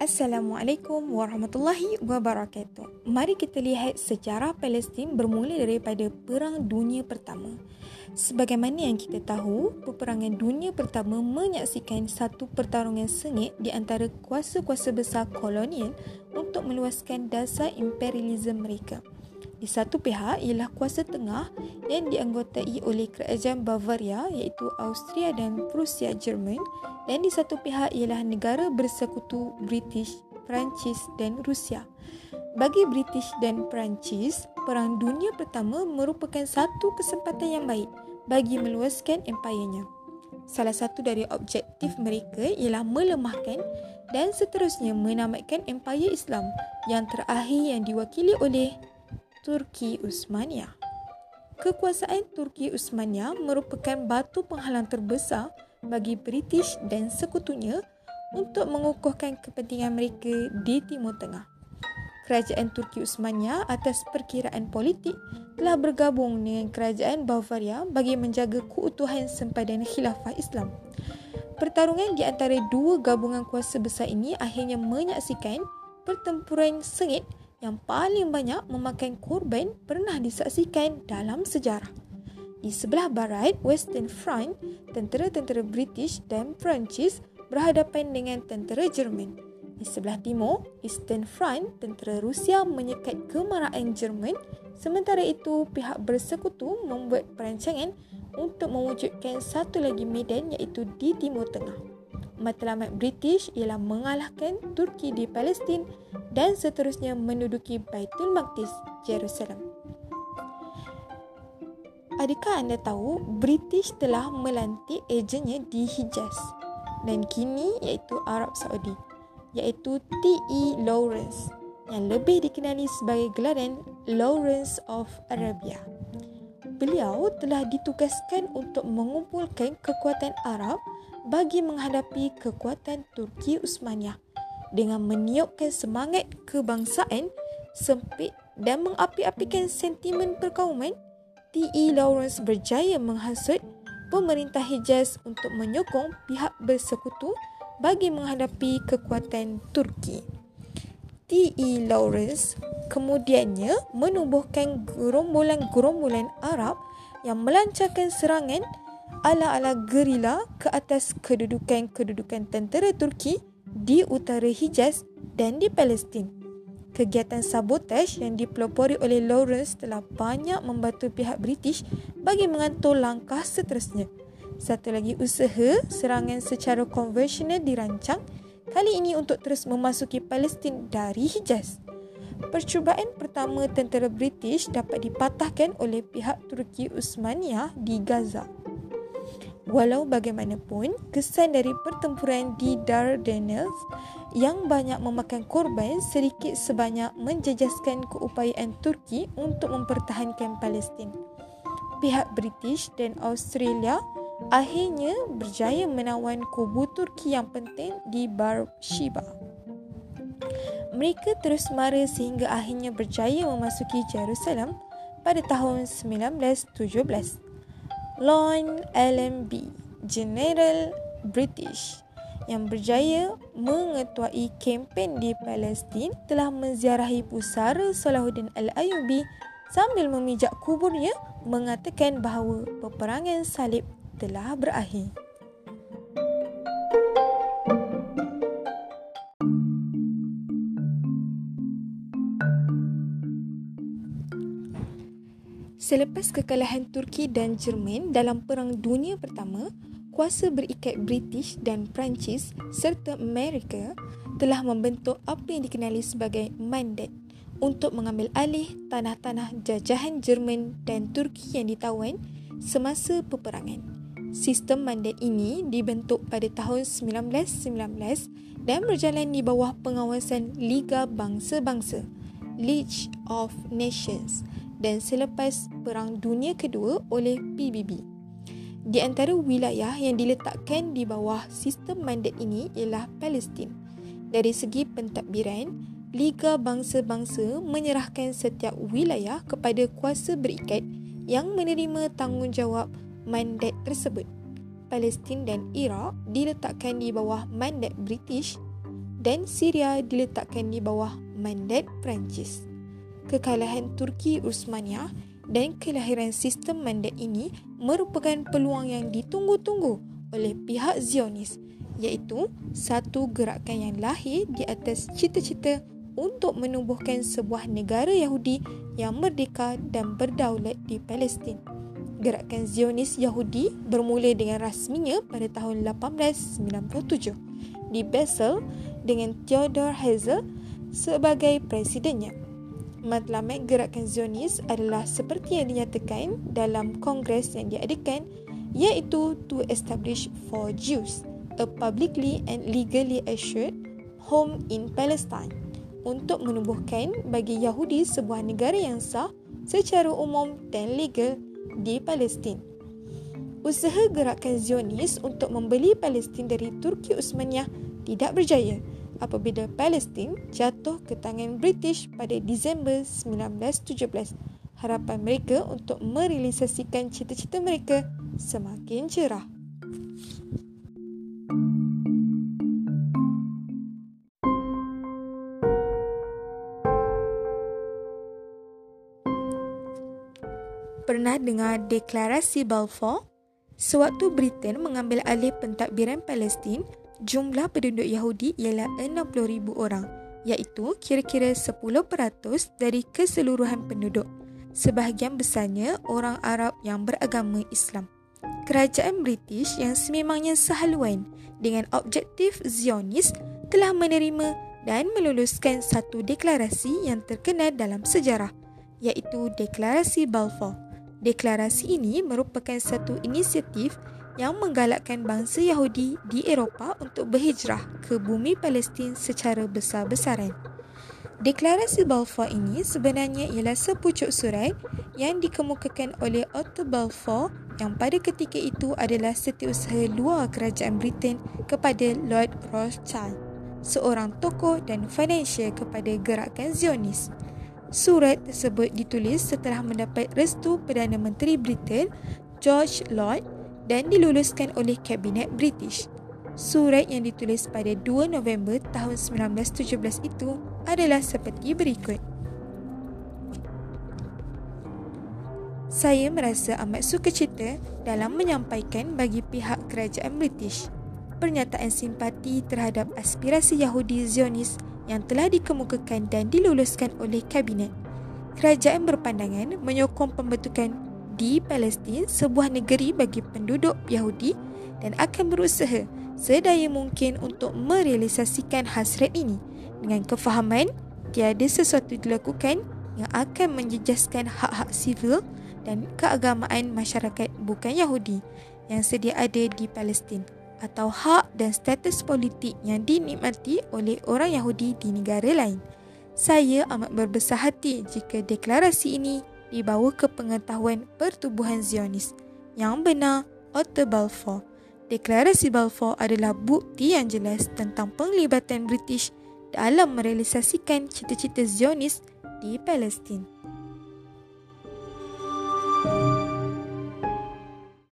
Assalamualaikum warahmatullahi wabarakatuh. Mari kita lihat sejarah Palestin bermula daripada Perang Dunia Pertama. Sebagaimana yang kita tahu, peperangan dunia pertama menyaksikan satu pertarungan sengit di antara kuasa-kuasa besar kolonial untuk meluaskan dasar imperialisme mereka. Di satu pihak ialah kuasa tengah yang dianggotai oleh kerajaan Bavaria iaitu Austria dan Prusia Jerman dan di satu pihak ialah negara bersekutu British, Perancis dan Rusia. Bagi British dan Perancis, Perang Dunia Pertama merupakan satu kesempatan yang baik bagi meluaskan empayanya. Salah satu dari objektif mereka ialah melemahkan dan seterusnya menamatkan empayar Islam yang terakhir yang diwakili oleh Turki Uthmaniyah. Kekuasaan Turki Uthmaniyah merupakan batu penghalang terbesar bagi British dan sekutunya untuk mengukuhkan kepentingan mereka di Timur Tengah. Kerajaan Turki Uthmaniyah atas perkiraan politik telah bergabung dengan kerajaan Bavaria bagi menjaga keutuhan sempadan khilafah Islam. Pertarungan di antara dua gabungan kuasa besar ini akhirnya menyaksikan pertempuran sengit yang paling banyak memakan korban pernah disaksikan dalam sejarah. Di sebelah barat, Western Front, tentera-tentera British dan Perancis berhadapan dengan tentera Jerman. Di sebelah timur, Eastern Front, tentera Rusia menyekat kemarahan Jerman. Sementara itu, pihak bersekutu membuat perancangan untuk mewujudkan satu lagi medan iaitu di Timur Tengah matlamat British ialah mengalahkan Turki di Palestin dan seterusnya menduduki Baitul Maqdis, Jerusalem. Adakah anda tahu British telah melantik ejennya di Hijaz dan kini iaitu Arab Saudi iaitu T.E. Lawrence yang lebih dikenali sebagai gelaran Lawrence of Arabia. Beliau telah ditugaskan untuk mengumpulkan kekuatan Arab bagi menghadapi kekuatan Turki Uthmaniyah dengan meniupkan semangat kebangsaan sempit dan mengapi-apikan sentimen perkauman, T.E. Lawrence berjaya menghasut pemerintah Hijaz untuk menyokong pihak bersekutu bagi menghadapi kekuatan Turki. T.E. Lawrence kemudiannya menubuhkan gerombolan-gerombolan Arab yang melancarkan serangan ala-ala gerila ke atas kedudukan-kedudukan tentera Turki di utara Hijaz dan di Palestin. Kegiatan sabotaj yang dipelopori oleh Lawrence telah banyak membantu pihak British bagi mengatur langkah seterusnya. Satu lagi usaha serangan secara konvensional dirancang kali ini untuk terus memasuki Palestin dari Hijaz. Percubaan pertama tentera British dapat dipatahkan oleh pihak Turki Uthmaniyah di Gaza. Walau bagaimanapun, kesan dari pertempuran di Dardanelles yang banyak memakan korban sedikit sebanyak menjejaskan keupayaan Turki untuk mempertahankan Palestin. Pihak British dan Australia akhirnya berjaya menawan kubu Turki yang penting di Bar Shiba. Mereka terus mara sehingga akhirnya berjaya memasuki Jerusalem pada tahun 1917. Lord Allenby, General British yang berjaya mengetuai kempen di Palestin telah menziarahi pusara Salahuddin Al-Ayubi sambil memijak kuburnya mengatakan bahawa peperangan salib telah berakhir. Selepas kekalahan Turki dan Jerman dalam Perang Dunia Pertama, kuasa berikat British dan Perancis serta Amerika telah membentuk apa yang dikenali sebagai mandat untuk mengambil alih tanah-tanah jajahan Jerman dan Turki yang ditawan semasa peperangan. Sistem mandat ini dibentuk pada tahun 1919 dan berjalan di bawah pengawasan Liga Bangsa-Bangsa, League of Nations dan selepas Perang Dunia Kedua oleh PBB. Di antara wilayah yang diletakkan di bawah sistem mandat ini ialah Palestin. Dari segi pentadbiran, Liga Bangsa-Bangsa menyerahkan setiap wilayah kepada kuasa berikat yang menerima tanggungjawab mandat tersebut. Palestin dan Iraq diletakkan di bawah mandat British. dan Syria diletakkan di bawah mandat Perancis. Kekalahan Turki Uthmaniyah dan kelahiran sistem mandat ini merupakan peluang yang ditunggu-tunggu oleh pihak Zionis iaitu satu gerakan yang lahir di atas cita-cita untuk menubuhkan sebuah negara Yahudi yang merdeka dan berdaulat di Palestin. Gerakan Zionis Yahudi bermula dengan rasminya pada tahun 1897 di Basel dengan Theodor Herzl sebagai presidennya. Matlamat gerakan Zionis adalah seperti yang dinyatakan dalam kongres yang diadakan iaitu to establish for Jews a publicly and legally assured home in Palestine untuk menubuhkan bagi Yahudi sebuah negara yang sah secara umum dan legal di Palestin. Usaha gerakan Zionis untuk membeli Palestin dari Turki Uthmaniyah tidak berjaya apabila Palestin jatuh ke tangan British pada Disember 1917. Harapan mereka untuk merealisasikan cita-cita mereka semakin cerah. Pernah dengar deklarasi Balfour? Sewaktu Britain mengambil alih pentadbiran Palestin, jumlah penduduk Yahudi ialah 60,000 orang, iaitu kira-kira 10% dari keseluruhan penduduk. Sebahagian besarnya orang Arab yang beragama Islam. Kerajaan British yang sememangnya sehaluan dengan objektif Zionis telah menerima dan meluluskan satu deklarasi yang terkenal dalam sejarah, iaitu Deklarasi Balfour. Deklarasi ini merupakan satu inisiatif yang menggalakkan bangsa Yahudi di Eropah untuk berhijrah ke bumi Palestin secara besar-besaran. Deklarasi Balfour ini sebenarnya ialah sepucuk surat yang dikemukakan oleh Otto Balfour yang pada ketika itu adalah setiausaha luar kerajaan Britain kepada Lord Rothschild, seorang tokoh dan financial kepada gerakan Zionis. Surat tersebut ditulis setelah mendapat restu Perdana Menteri Britain George Lloyd dan diluluskan oleh Kabinet British. Surat yang ditulis pada 2 November tahun 1917 itu adalah seperti berikut. Saya merasa amat sukacita dalam menyampaikan bagi pihak kerajaan British pernyataan simpati terhadap aspirasi Yahudi Zionis yang telah dikemukakan dan diluluskan oleh Kabinet. Kerajaan berpandangan menyokong pembentukan di Palestin sebuah negeri bagi penduduk Yahudi dan akan berusaha sedaya mungkin untuk merealisasikan hasrat ini dengan kefahaman tiada sesuatu dilakukan yang akan menjejaskan hak-hak sivil dan keagamaan masyarakat bukan Yahudi yang sedia ada di Palestin atau hak dan status politik yang dinikmati oleh orang Yahudi di negara lain. Saya amat berbesar hati jika deklarasi ini dibawa ke pengetahuan pertubuhan Zionis. Yang benar, Otto Balfour. Deklarasi Balfour adalah bukti yang jelas tentang penglibatan British dalam merealisasikan cita-cita Zionis di Palestin.